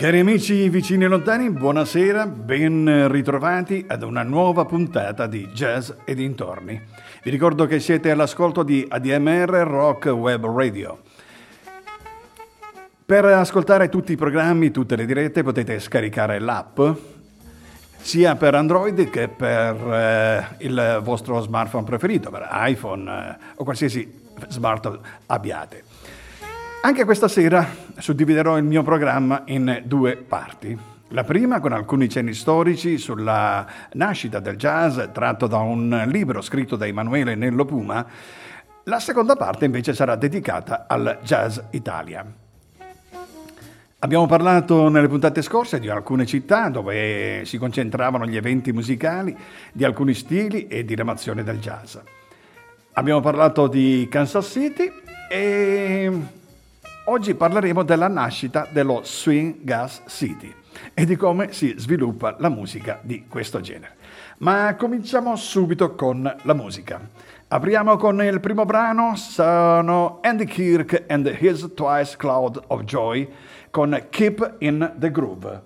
Cari amici vicini e lontani, buonasera, ben ritrovati ad una nuova puntata di Jazz e dintorni. Vi ricordo che siete all'ascolto di ADMR Rock Web Radio. Per ascoltare tutti i programmi, tutte le dirette, potete scaricare l'app sia per Android che per eh, il vostro smartphone preferito, per iPhone eh, o qualsiasi smartphone abbiate. Anche questa sera suddividerò il mio programma in due parti. La prima con alcuni cenni storici sulla nascita del jazz tratto da un libro scritto da Emanuele Nello Puma. La seconda parte invece sarà dedicata al Jazz Italia. Abbiamo parlato nelle puntate scorse di alcune città dove si concentravano gli eventi musicali, di alcuni stili e diramazione del jazz. Abbiamo parlato di Kansas City e Oggi parleremo della nascita dello Swing Gas City e di come si sviluppa la musica di questo genere. Ma cominciamo subito con la musica. Apriamo con il primo brano, sono Andy Kirk and His Twice Cloud of Joy con Keep in the Groove.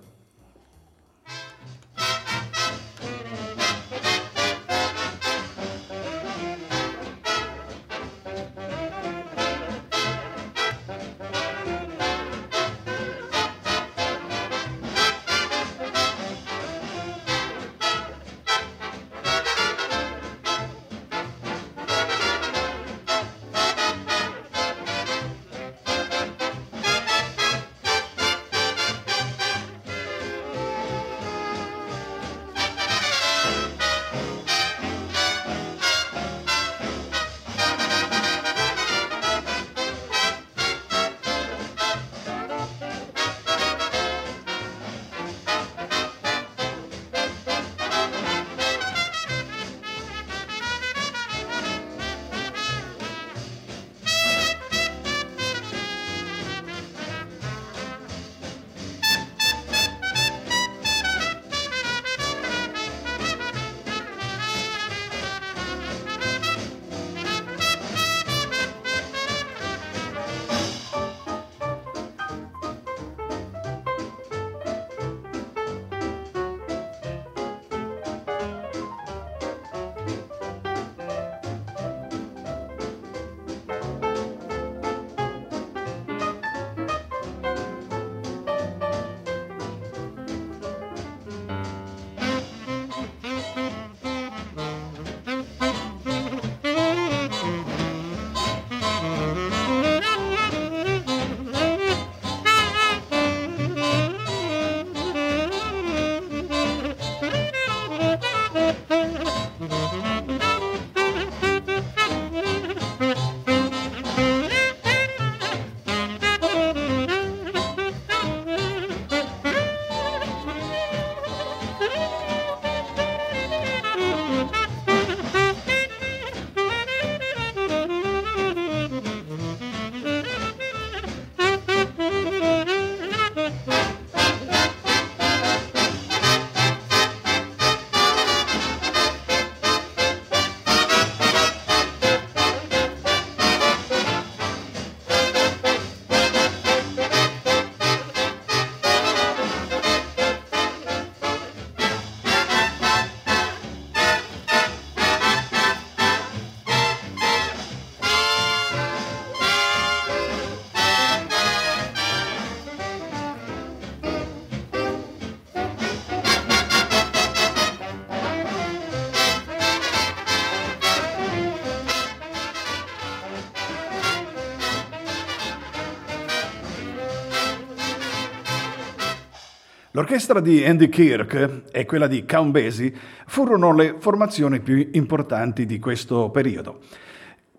L'orchestra di Andy Kirk e quella di Count Basie furono le formazioni più importanti di questo periodo.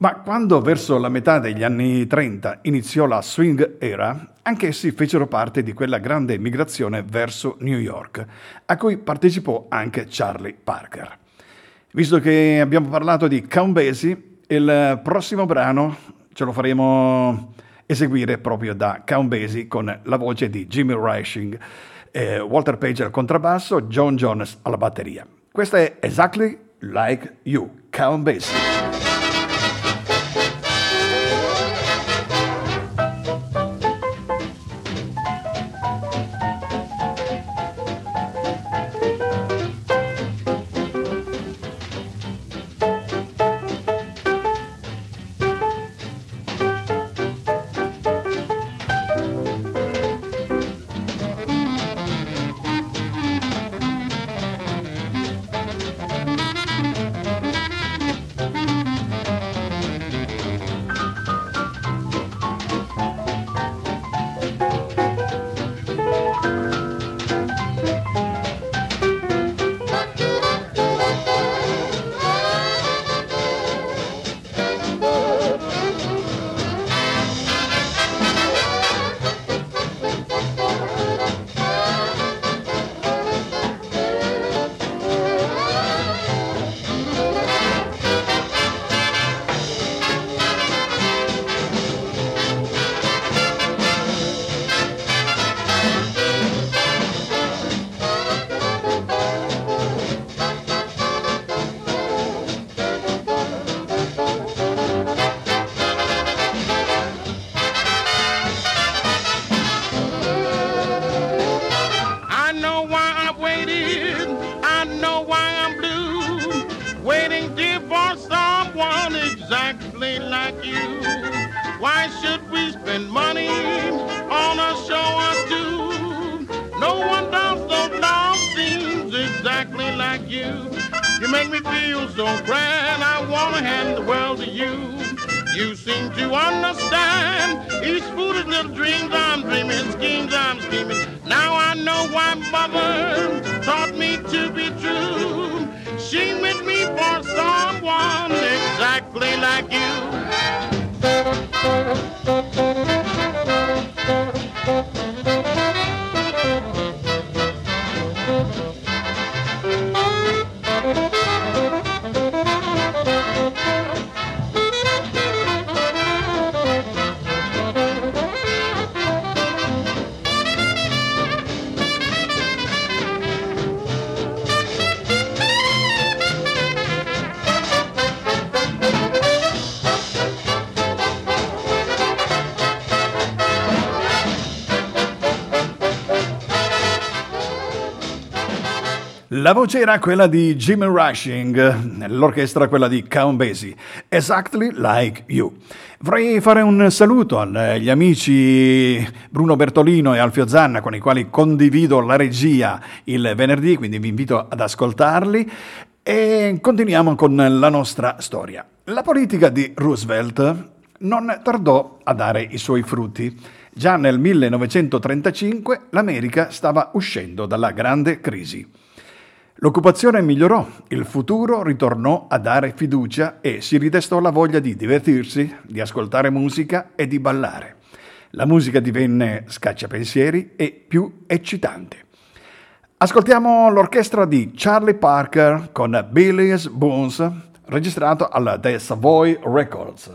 Ma quando verso la metà degli anni 30 iniziò la swing era, anch'essi fecero parte di quella grande migrazione verso New York, a cui partecipò anche Charlie Parker. Visto che abbiamo parlato di Count Basie, Il prossimo brano ce lo faremo eseguire proprio da Count Basie con la voce di Jimmy Rashing, eh, Walter Page al contrabbasso, John Jones alla batteria. Questa è Exactly Like You, Count Basie. La voce era quella di Jim Rushing, l'orchestra quella di Count Basie, Exactly Like You. Vorrei fare un saluto agli amici Bruno Bertolino e Alfio Zanna con i quali condivido la regia il venerdì, quindi vi invito ad ascoltarli e continuiamo con la nostra storia. La politica di Roosevelt non tardò a dare i suoi frutti. Già nel 1935 l'America stava uscendo dalla grande crisi. L'occupazione migliorò, il futuro ritornò a dare fiducia e si ridestò la voglia di divertirsi, di ascoltare musica e di ballare. La musica divenne scacciapensieri e più eccitante. Ascoltiamo l'orchestra di Charlie Parker con Billy's Bones, registrato alla The Savoy Records.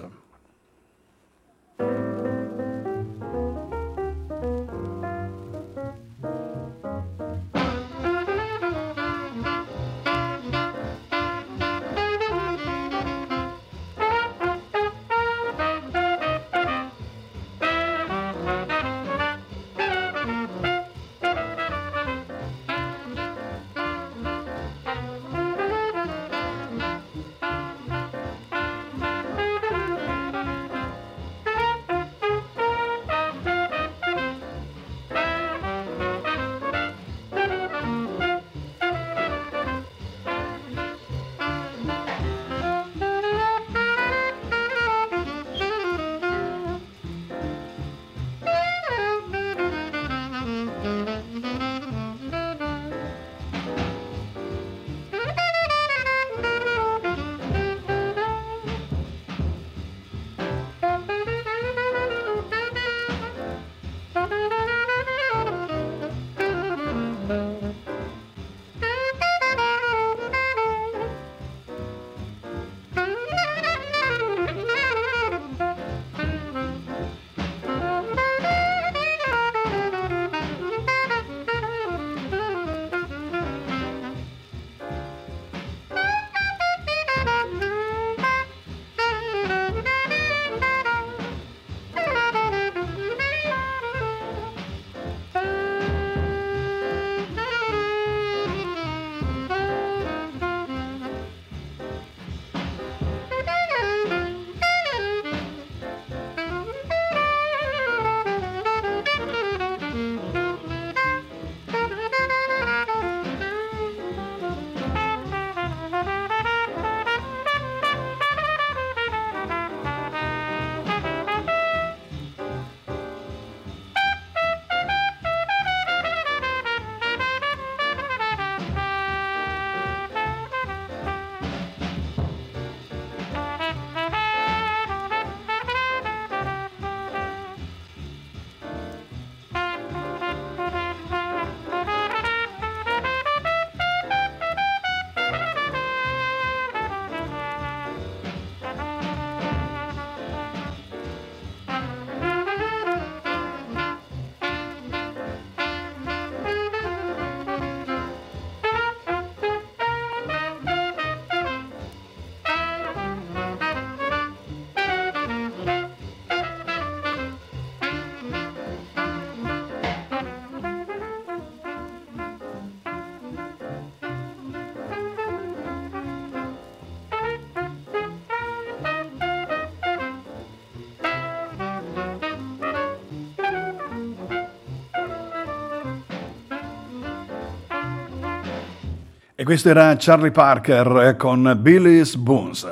E questo era Charlie Parker con Billy's Boons.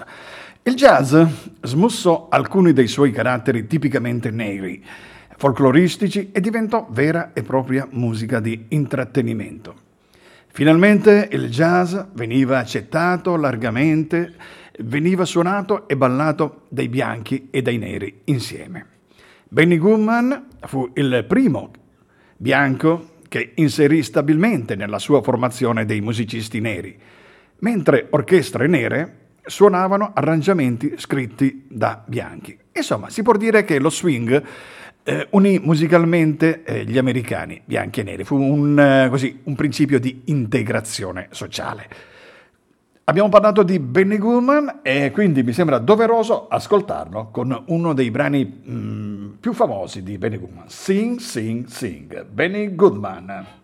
Il jazz smussò alcuni dei suoi caratteri tipicamente neri, folcloristici e diventò vera e propria musica di intrattenimento. Finalmente il jazz veniva accettato largamente, veniva suonato e ballato dai bianchi e dai neri insieme. Benny Goodman fu il primo bianco che inserì stabilmente nella sua formazione dei musicisti neri, mentre orchestre nere suonavano arrangiamenti scritti da bianchi. Insomma, si può dire che lo swing eh, unì musicalmente eh, gli americani, bianchi e neri, fu un, eh, così, un principio di integrazione sociale. Abbiamo parlato di Benny Goodman e quindi mi sembra doveroso ascoltarlo con uno dei brani mm, più famosi di Benny Goodman, Sing, Sing, Sing, Benny Goodman.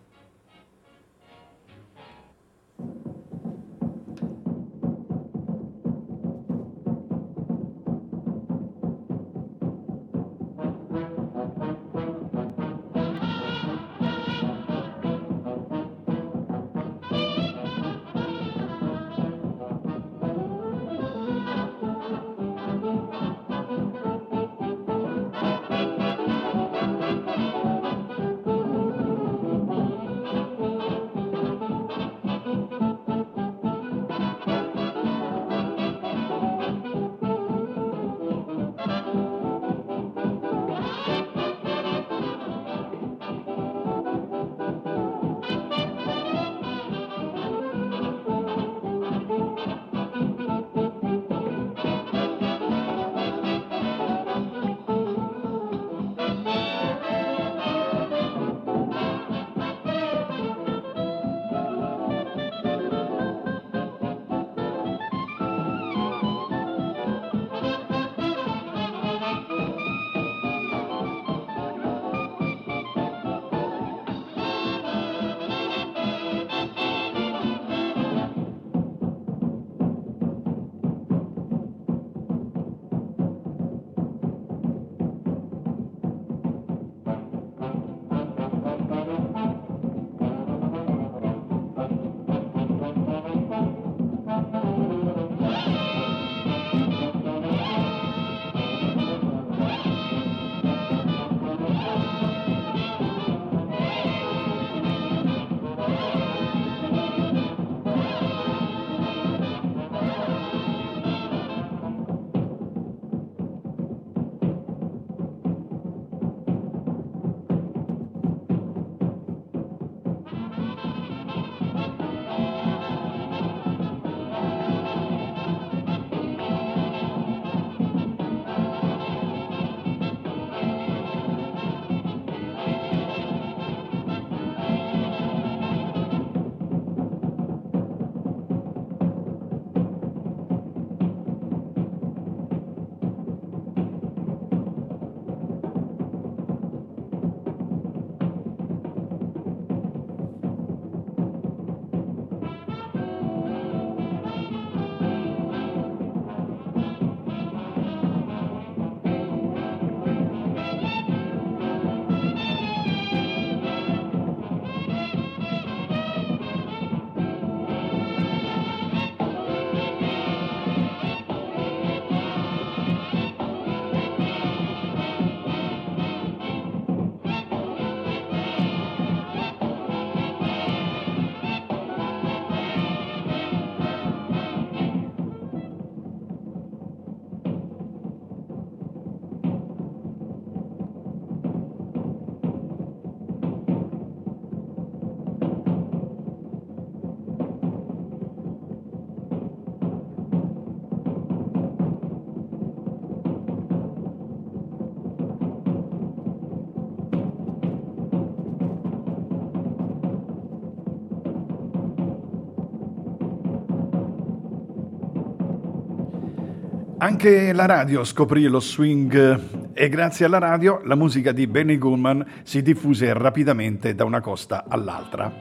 Anche la radio scoprì lo swing e grazie alla radio la musica di Benny Goodman si diffuse rapidamente da una costa all'altra.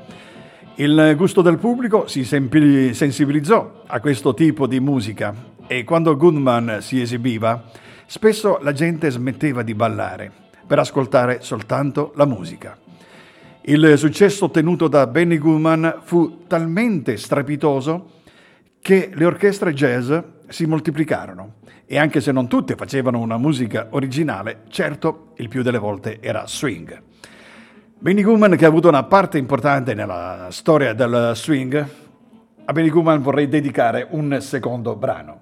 Il gusto del pubblico si sensibilizzò a questo tipo di musica e quando Goodman si esibiva, spesso la gente smetteva di ballare per ascoltare soltanto la musica. Il successo ottenuto da Benny Goodman fu talmente strepitoso che le orchestre jazz si moltiplicarono e anche se non tutte facevano una musica originale, certo il più delle volte era swing. Benny Goodman che ha avuto una parte importante nella storia del swing, a Benny Goodman vorrei dedicare un secondo brano.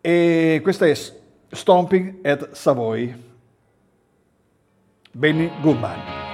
E questo è Stomping at Savoy. Benny Goodman.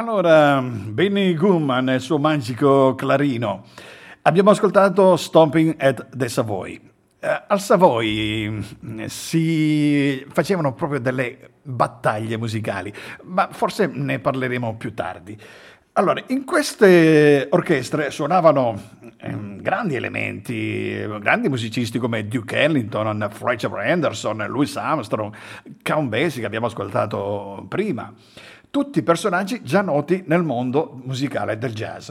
Allora, Benny Goodman e il suo magico clarino. Abbiamo ascoltato Stomping at the Savoy. Eh, al Savoy mm, si facevano proprio delle battaglie musicali, ma forse ne parleremo più tardi. Allora, in queste orchestre suonavano eh, grandi elementi, grandi musicisti come Duke Ellington, Fletcher Anderson, Louis Armstrong, Count Basie che abbiamo ascoltato prima tutti personaggi già noti nel mondo musicale del jazz.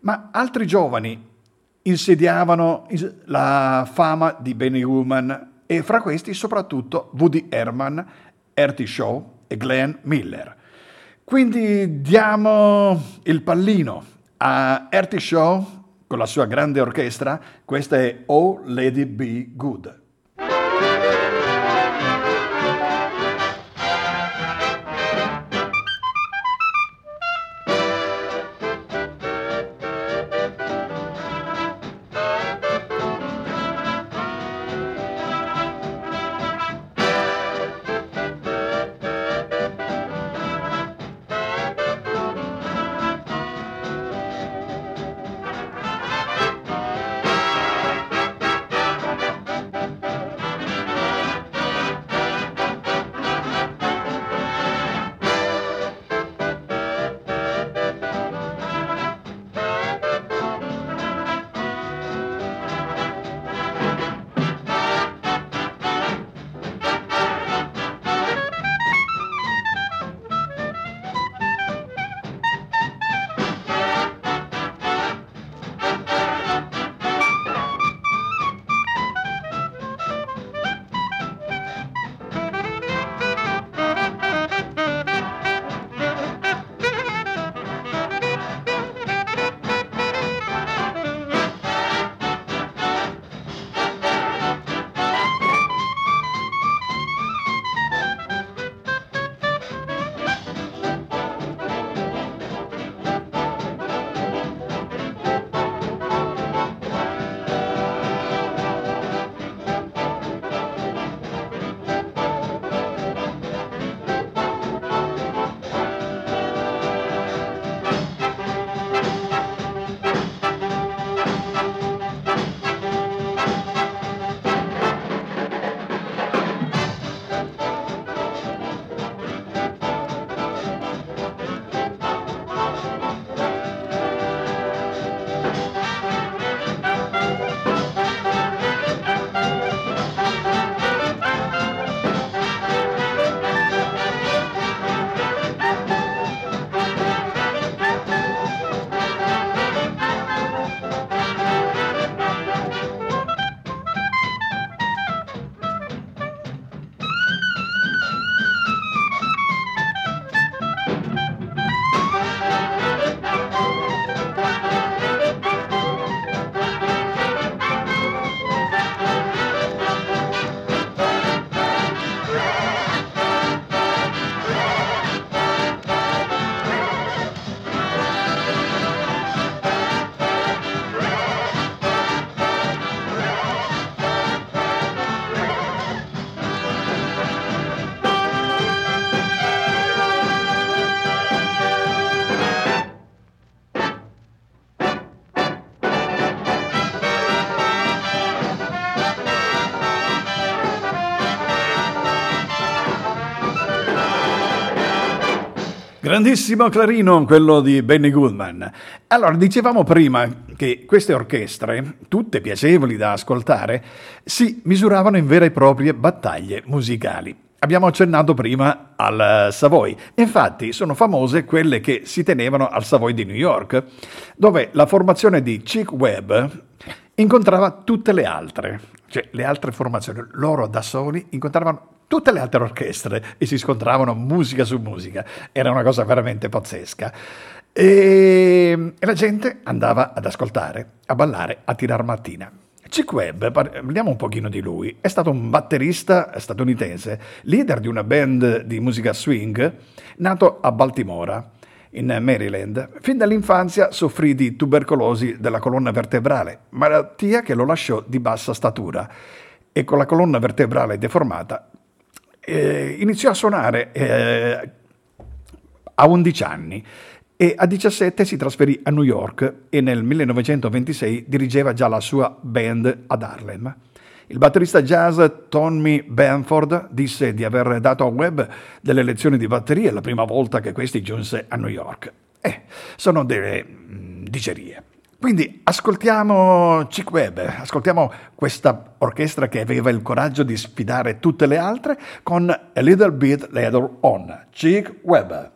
Ma altri giovani insediavano la fama di Benny Woman e fra questi soprattutto Woody Herman, Ertie Shaw e Glenn Miller. Quindi diamo il pallino a Ertie Shaw con la sua grande orchestra, questa è Oh Lady Be Good. Grandissimo clarino quello di Benny Goodman. Allora, dicevamo prima che queste orchestre, tutte piacevoli da ascoltare, si misuravano in vere e proprie battaglie musicali. Abbiamo accennato prima al Savoy. Infatti sono famose quelle che si tenevano al Savoy di New York, dove la formazione di Chick Webb incontrava tutte le altre, cioè le altre formazioni. Loro da soli incontravano tutte le altre orchestre e si scontravano musica su musica. Era una cosa veramente pazzesca. E, la gente andava ad ascoltare, a ballare, a tirar mattina. Chick Webb, parliamo un pochino di lui, è stato un batterista statunitense, leader di una band di musica swing, nato a Baltimora, in Maryland. Fin dall'infanzia soffrì di tubercolosi della colonna vertebrale, malattia che lo lasciò di bassa statura e con la colonna vertebrale deformata eh, iniziò a suonare eh, a 11 anni e a 17 si trasferì a New York e nel 1926 dirigeva già la sua band ad Harlem. Il batterista jazz Tommy Banford disse di aver dato a Webb delle lezioni di batteria la prima volta che questi giunse a New York. Eh, sono delle mm, dicerie. Quindi ascoltiamo Chick Webb, ascoltiamo questa orchestra che aveva il coraggio di sfidare tutte le altre con A Little Bit Later On, Chick Webb.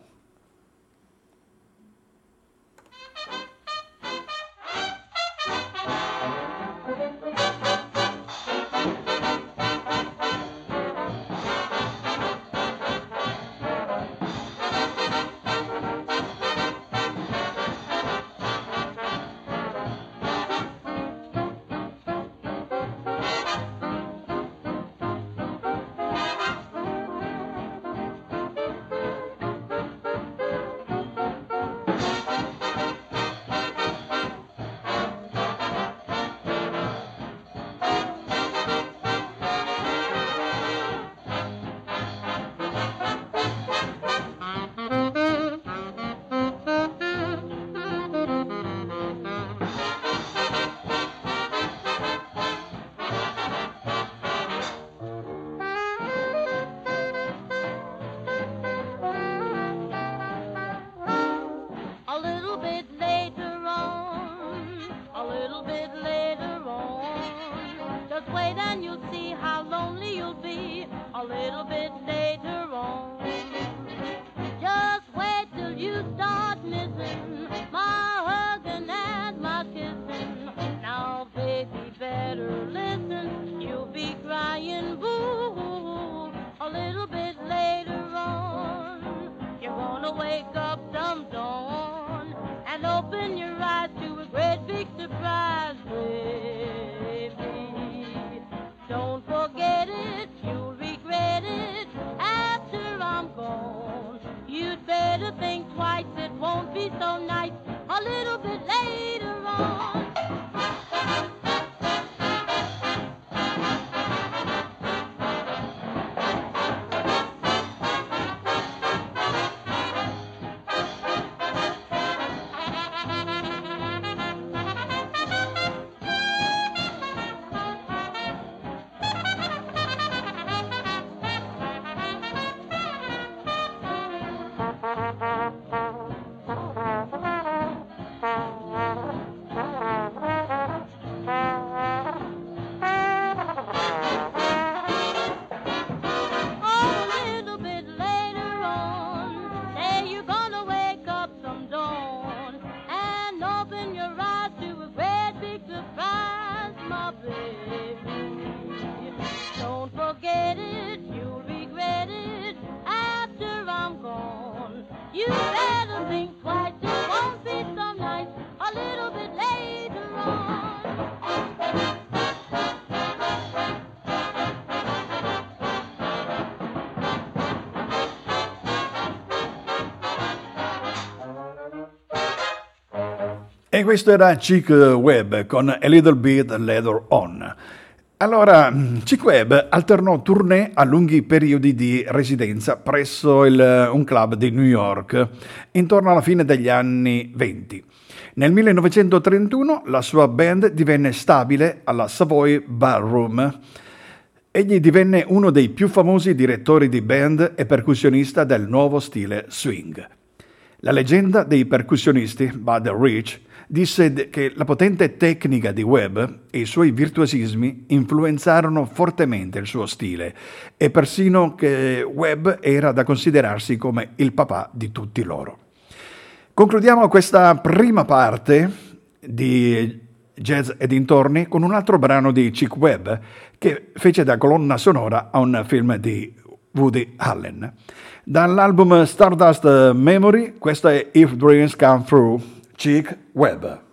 Questo era Chick Webb con A Little Bit Leather On. Allora, Chick Webb alternò tournée a lunghi periodi di residenza presso il, un club di New York intorno alla fine degli anni 20. Nel 1931 la sua band divenne stabile alla Savoy Ballroom. Egli divenne uno dei più famosi direttori di band e percussionista del nuovo stile swing. La leggenda dei percussionisti, Bud Rich, disse che la potente tecnica di Webb e i suoi virtuosismi influenzarono fortemente il suo stile e persino che Webb era da considerarsi come il papà di tutti loro. Concludiamo questa prima parte di Jazz e dintorni con un altro brano di Chick Webb che fece da colonna sonora a un film di Woody Allen. Dall'album Stardust Memory, questa è If Dreams Come True, Chick Webb.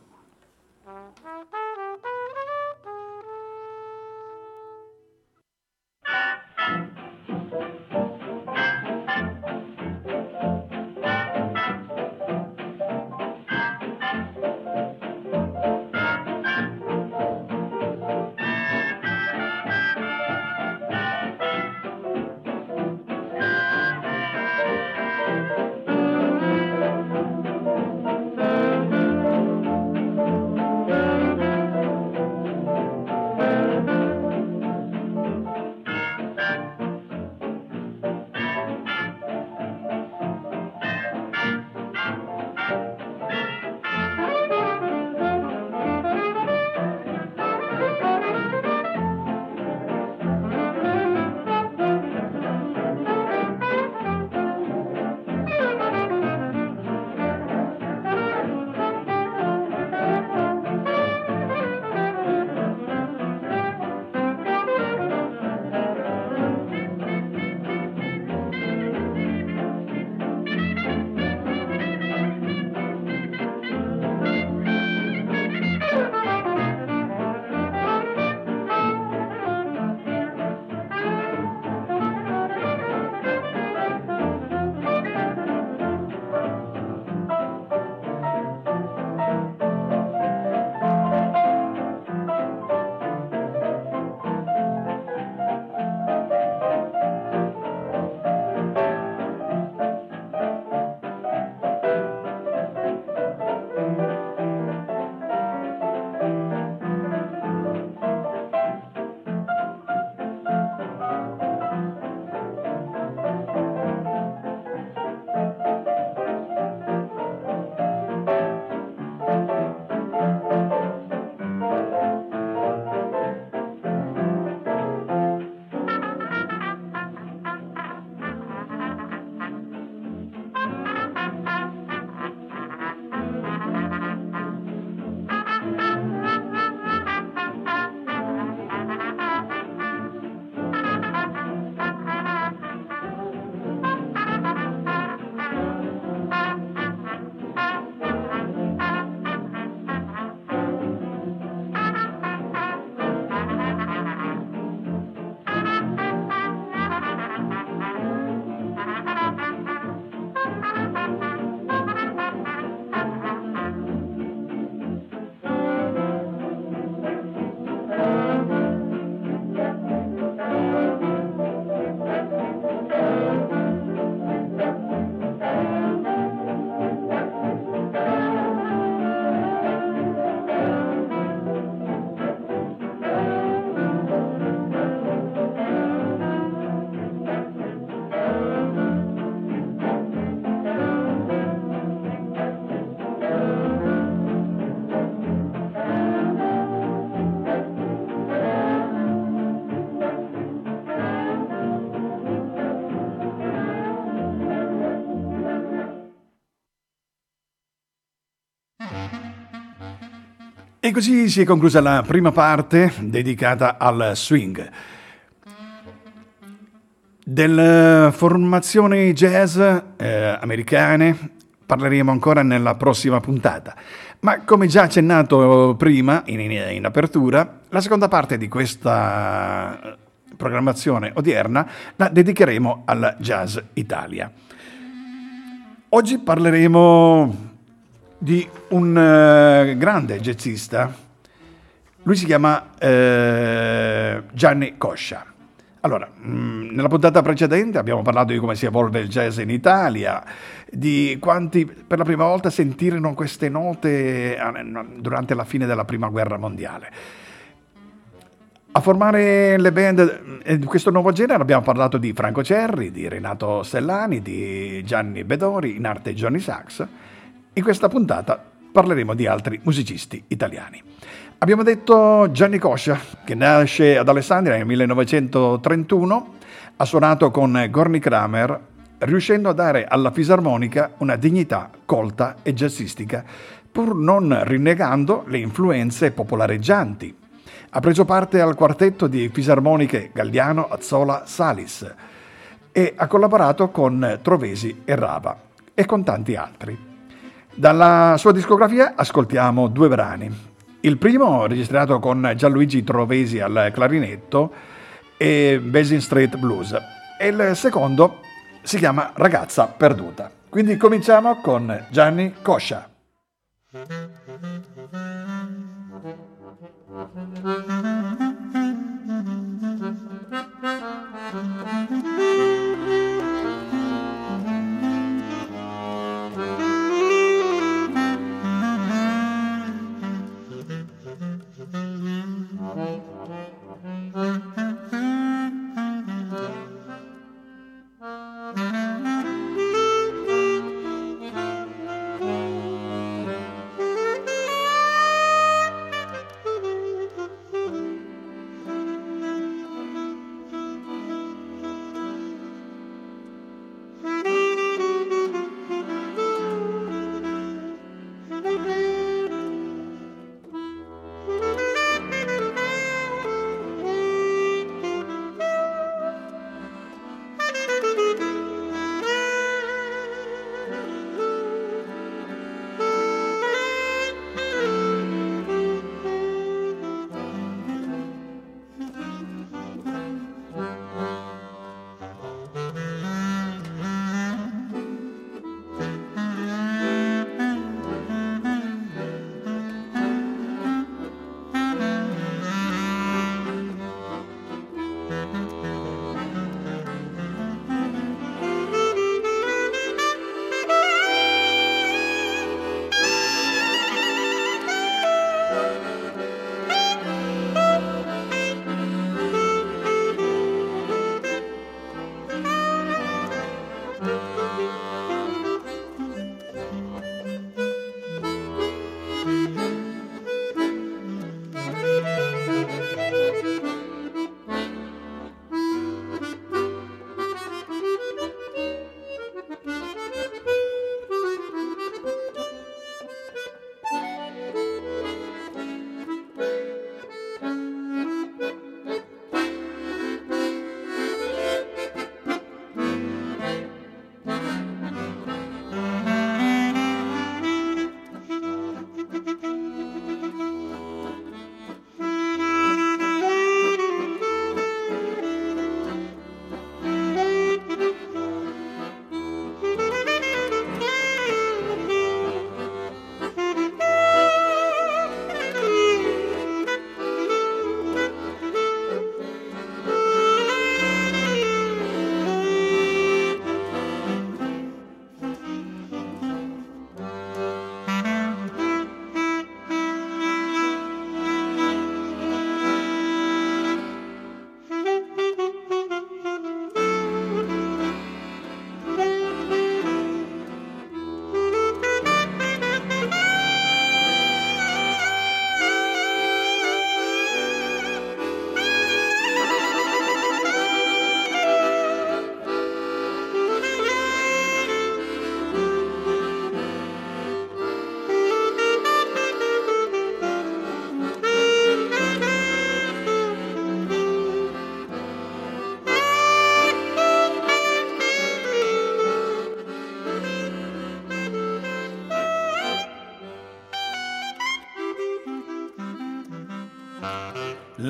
E così si è conclusa la prima parte dedicata al swing. Delle formazioni jazz eh, americane parleremo ancora nella prossima puntata. Ma come già accennato prima, in, in, apertura, la seconda parte di questa programmazione odierna la dedicheremo al Jazz Italia. Oggi parleremo di un uh, grande jazzista. Lui si chiama uh, Gianni Coscia. Allora, mh, mm, nella puntata precedente abbiamo parlato di come si evolve il jazz in Italia, di quanti per la prima volta sentirono queste note durante la fine della Prima Guerra Mondiale. A formare le band di questo nuovo genere abbiamo parlato di Franco Cerri, di Renato Stellani, di Gianni Bedori, in arte Johnny Sachs. In questa puntata parleremo di altri musicisti italiani. Abbiamo detto Gianni Coscia, che nasce ad Alessandria nel 1931, ha suonato con Gorny Kramer, riuscendo a dare alla fisarmonica una dignità colta e jazzistica, pur non rinnegando le influenze popolareggianti. Ha preso parte al quartetto di fisarmoniche Galliano, Azzola, Salis e ha collaborato con Trovesi e Rava e con tanti altri. Dalla sua discografia ascoltiamo due brani. Il primo registrato con Gianluigi Trovesi al clarinetto e Basin Street Blues e il secondo si chiama Ragazza perduta. Quindi cominciamo con Gianni Coscia.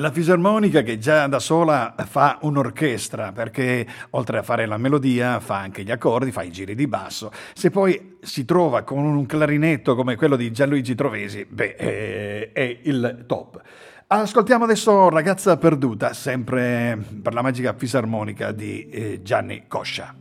La fisarmonica che già da sola fa un'orchestra, perché oltre a fare la melodia fa anche gli accordi, fa i giri di basso. Se poi si trova con un clarinetto come quello di Gianluigi Trovesi, beh, è, è il top. Ascoltiamo adesso Ragazza perduta, sempre per la magica fisarmonica di eh, Gianni Coscia.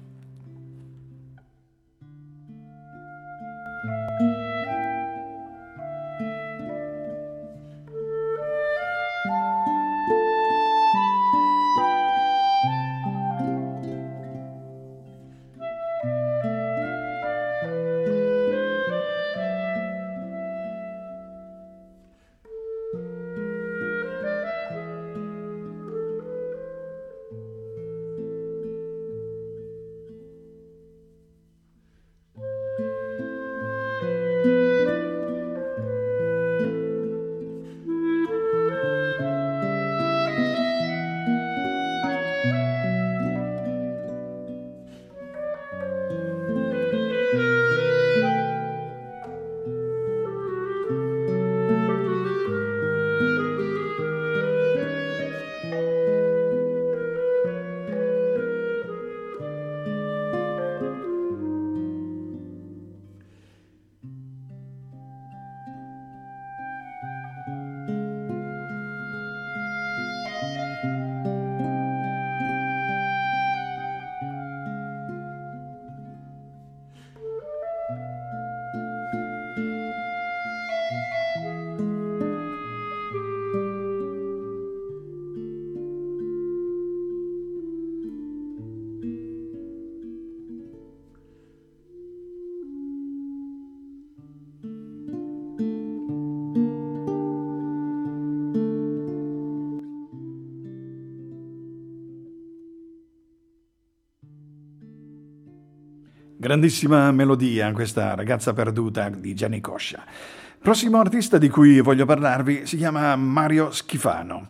Grandissima melodia, questa ragazza perduta di Gianni Coscia. Prossimo artista di cui voglio parlarvi si chiama Mario Schifano.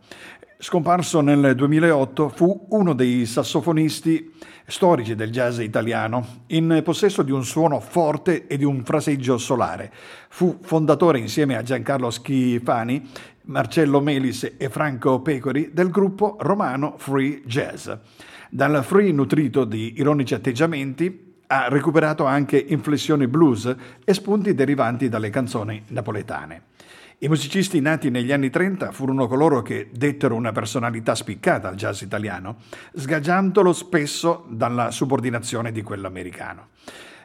Scomparso nel 2008, fu uno dei sassofonisti storici del jazz italiano, in possesso di un suono forte e di un fraseggio solare. Fu fondatore insieme a Giancarlo Schifani, Marcello Melis e Franco Pecori del gruppo romano Free Jazz. Dal free nutrito di ironici atteggiamenti ha recuperato anche inflessioni blues e spunti derivanti dalle canzoni napoletane. I musicisti nati negli anni 30 furono coloro che dettero una personalità spiccata al jazz italiano, sgaggiandolo spesso dalla subordinazione di quello americano.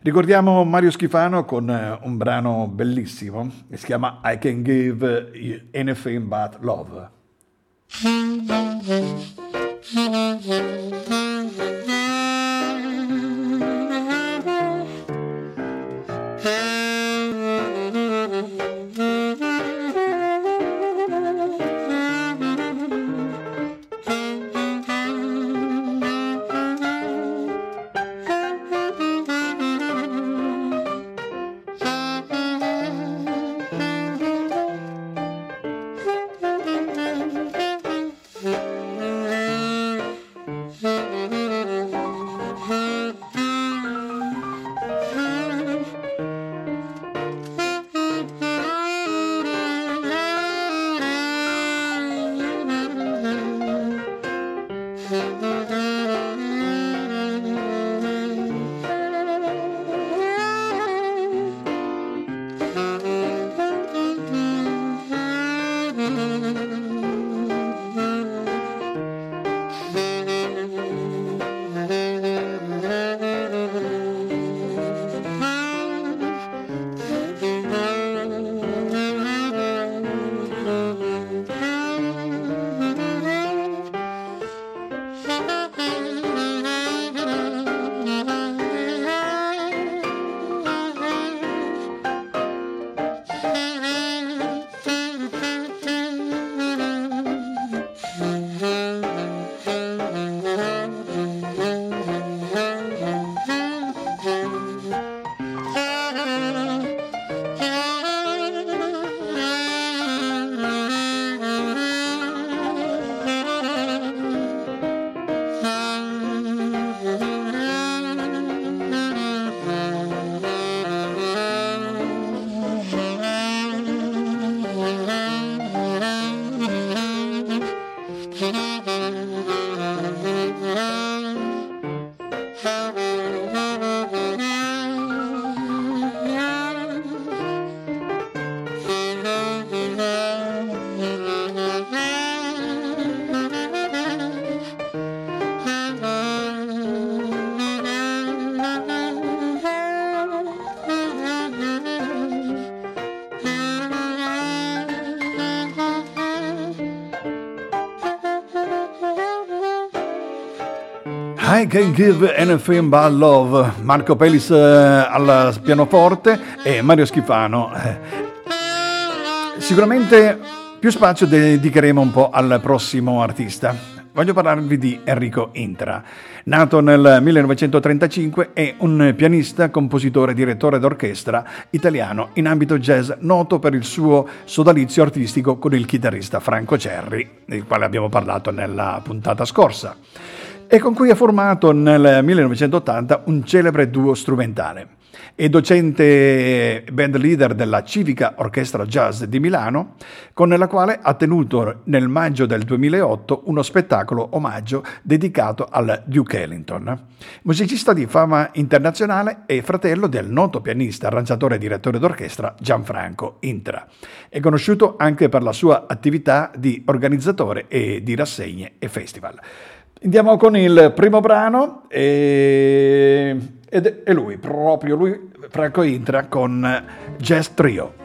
Ricordiamo Mario Schifano con eh, un brano bellissimo, che si chiama I Can Give Anything But Love. Hey. I Can Give Anything But Love, Marco Pelis eh, al pianoforte e Mario Schifano. Eh, sicuramente più spazio dedicheremo un po' al prossimo artista. Voglio parlarvi di Enrico Intra. Nato nel 1935, è un pianista, compositore, direttore d'orchestra italiano in ambito jazz, noto per il suo sodalizio artistico con il chitarrista Franco Cerri, del quale abbiamo parlato nella puntata scorsa e con cui ha formato nel 1980 un celebre duo strumentale. È docente band leader della Civica Orchestra Jazz di Milano, con la quale ha tenuto nel maggio del 2008 uno spettacolo omaggio dedicato al Duke Ellington. Musicista di fama internazionale e fratello del noto pianista, arrangiatore e direttore d'orchestra Gianfranco Intra. È conosciuto anche per la sua attività di organizzatore e di rassegne e festival. Andiamo con il primo brano e, ed è lui, proprio lui, Franco Intra con Jazz Trio.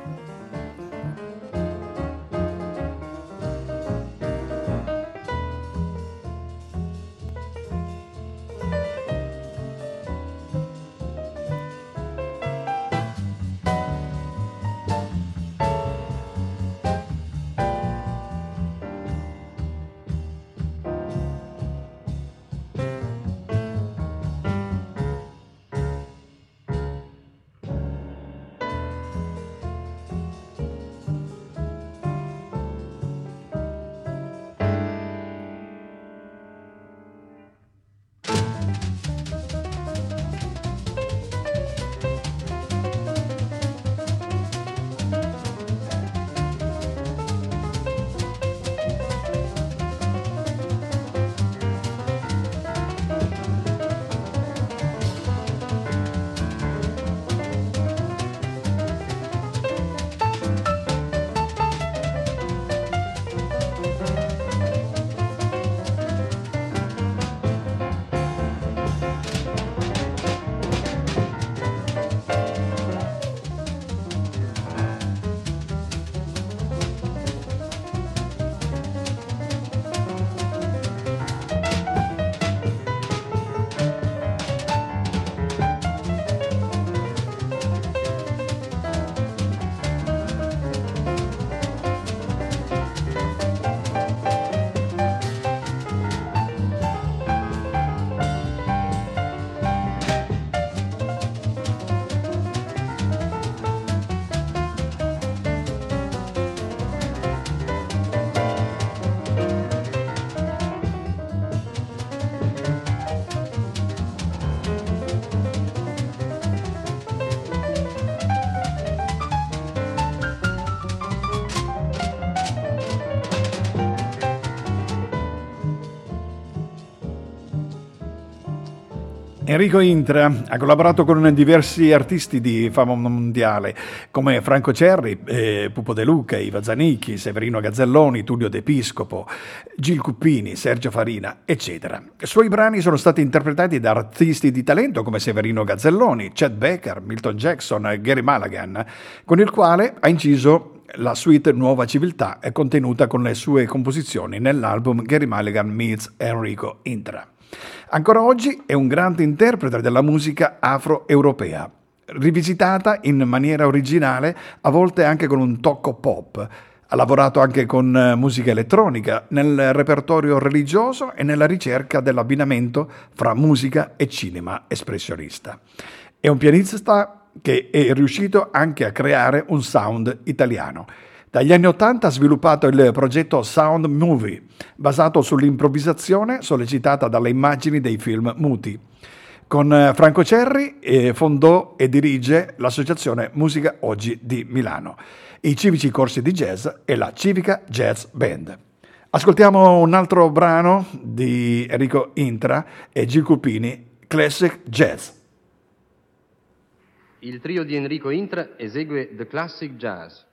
Enrico Intra ha collaborato con diversi artisti di fama mondiale come Franco Cerri, eh, Pupo De Luca, Iva Zanicchi, Severino Gazzelloni, Tullio D'Episcopo, Gil Cuppini, Sergio Farina, eccetera. I suoi brani sono stati interpretati da artisti di talento come Severino Gazzelloni, Chad Becker, Milton Jackson e Gary Mulligan, con il quale ha inciso la suite Nuova Civiltà è contenuta con le sue composizioni nell'album Gary Mulligan Meets Enrico Intra. Ancora oggi è un grande interprete della musica afro-europea, rivisitata in maniera originale, a volte anche con un tocco pop. Ha lavorato anche con eh, musica elettronica, nel repertorio religioso e nella ricerca dell'abbinamento fra musica e cinema espressionista. È un pianista che è riuscito anche a creare un sound italiano. Dagli anni Ottanta ha sviluppato il progetto Sound Movie, basato sull'improvvisazione sollecitata dalle immagini dei film muti. Con eh, Franco Cerri eh, fondò e dirige l'associazione Musica Oggi di Milano, i civici corsi di jazz e la Civica Jazz Band. Ascoltiamo un altro brano di Enrico Intra e Gil Cupini, Classic Jazz. Il trio di Enrico Intra esegue The Classic Jazz.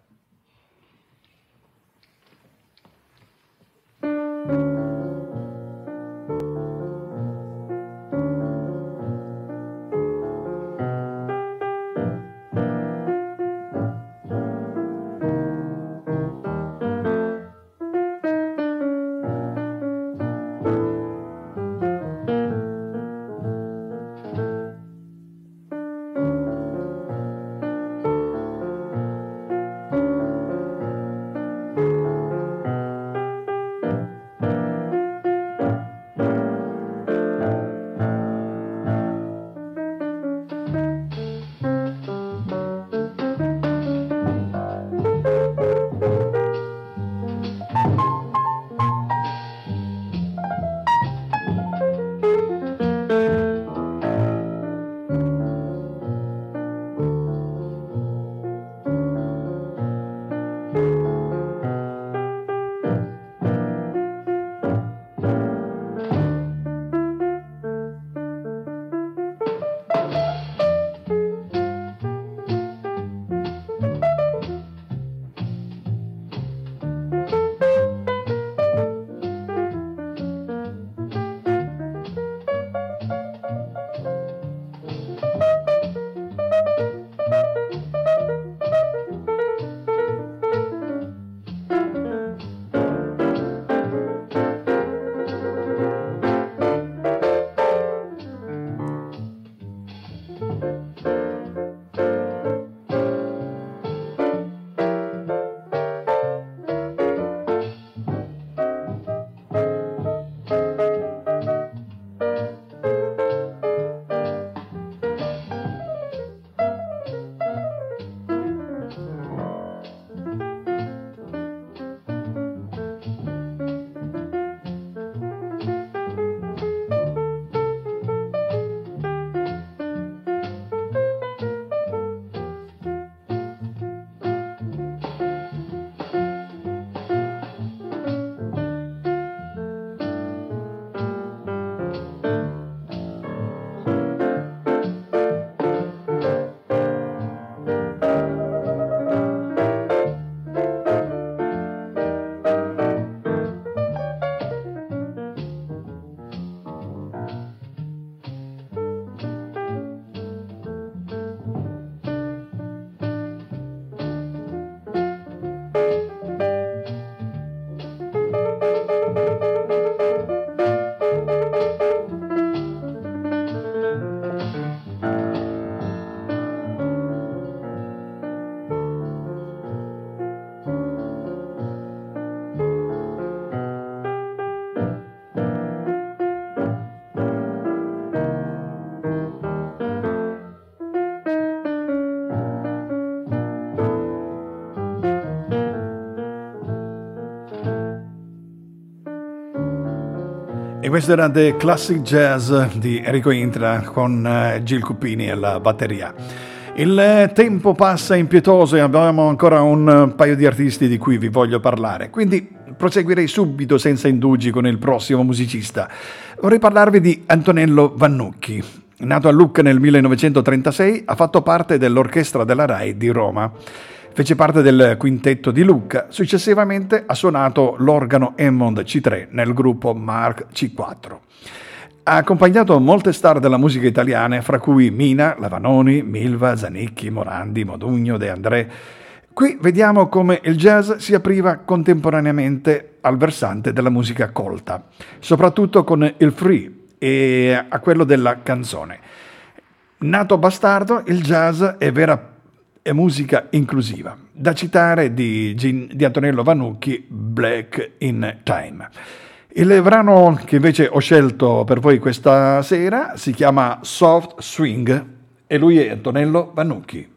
Questo era The Classic Jazz di Enrico Intra con uh, Gil Cupini alla batteria. Il eh, tempo passa impietoso e abbiamo ancora un paio di artisti di cui vi voglio parlare, quindi proseguirei subito senza indugi con il prossimo musicista. Vorrei parlarvi di Antonello Vannucchi. Nato a Lucca nel 1936, ha fatto parte dell'orchestra della RAI di Roma. Fece parte del quintetto di Lucca, successivamente ha suonato l'organo Hammond C3 nel gruppo Mark C4. Ha accompagnato molte star della musica italiana, fra cui Mina, Lavanoni, Milva, Zanicchi, Morandi, Modugno, De André. Qui vediamo come il jazz si apriva contemporaneamente al versante della musica colta, soprattutto con il free e a quello della canzone. Nato bastardo, il jazz è vera e musica inclusiva. Da citare di, di Antonello Vanucchi, Black in Time. Il brano che invece ho scelto per voi questa sera si chiama Soft Swing e lui è Antonello Vanucchi.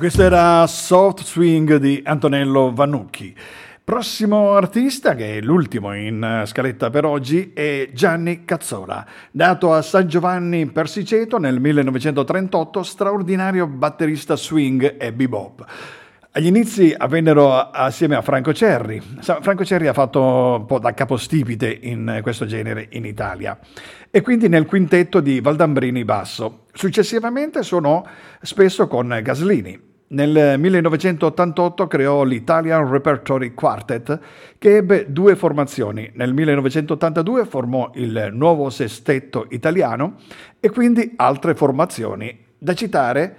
Questo era Soft Swing di Antonello Vannucchi. Prossimo artista, che è l'ultimo in scaletta per oggi, è Gianni Cazzola. Nato a San Giovanni Persiceto nel 1938, straordinario batterista swing e bebop. Agli inizi avvennero assieme a Franco Cerri. Franco Cerri ha fatto un po' da capostipite in questo genere in Italia e quindi nel quintetto di Valdambrini Basso. Successivamente suonò spesso con Gaslini. Nel 1988 creò l'Italian Repertory Quartet, che ebbe due formazioni. Nel 1982 formò il nuovo sestetto italiano e quindi altre formazioni, da citare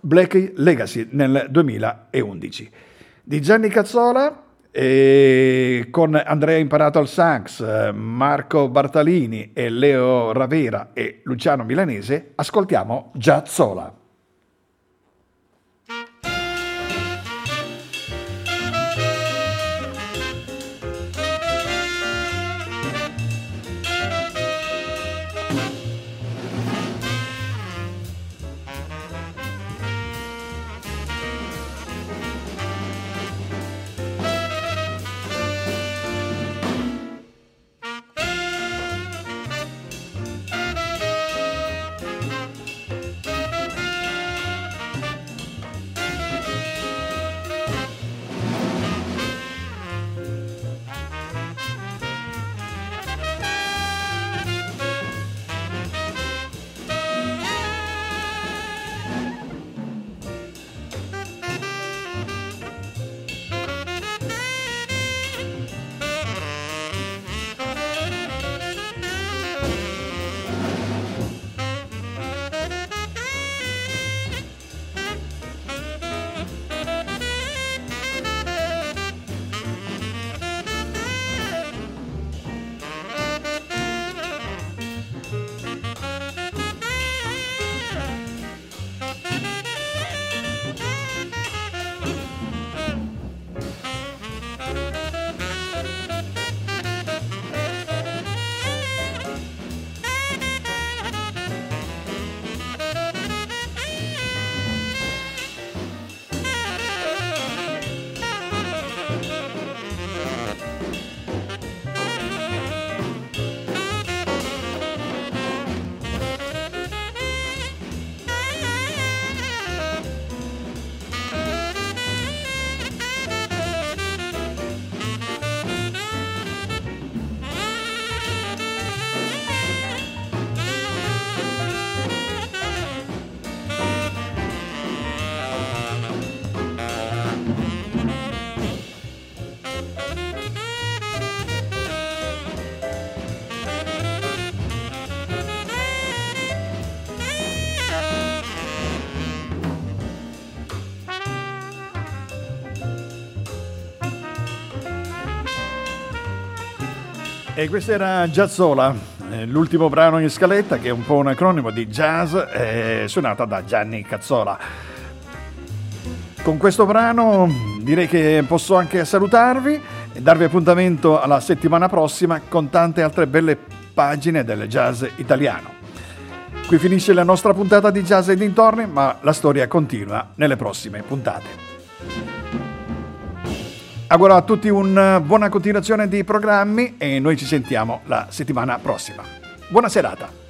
Blackie Legacy nel 2011. Di Gianni Cazzola, e con Andrea Imparato al sax, Marco Bartalini e Leo Ravera e Luciano Milanese, ascoltiamo Giazzola. E questo era Jazzola, eh, l'ultimo brano in scaletta che è un po' un acronimo di jazz, eh, suonata da Gianni Cazzola. Con questo brano direi che posso anche salutarvi e darvi appuntamento alla settimana prossima con tante altre belle pagine del jazz italiano. Qui finisce la nostra puntata di Jazz e dintorni, ma la storia continua nelle prossime puntate. Auguro a tutti una buona continuazione di programmi e noi ci sentiamo la settimana prossima. Buona serata!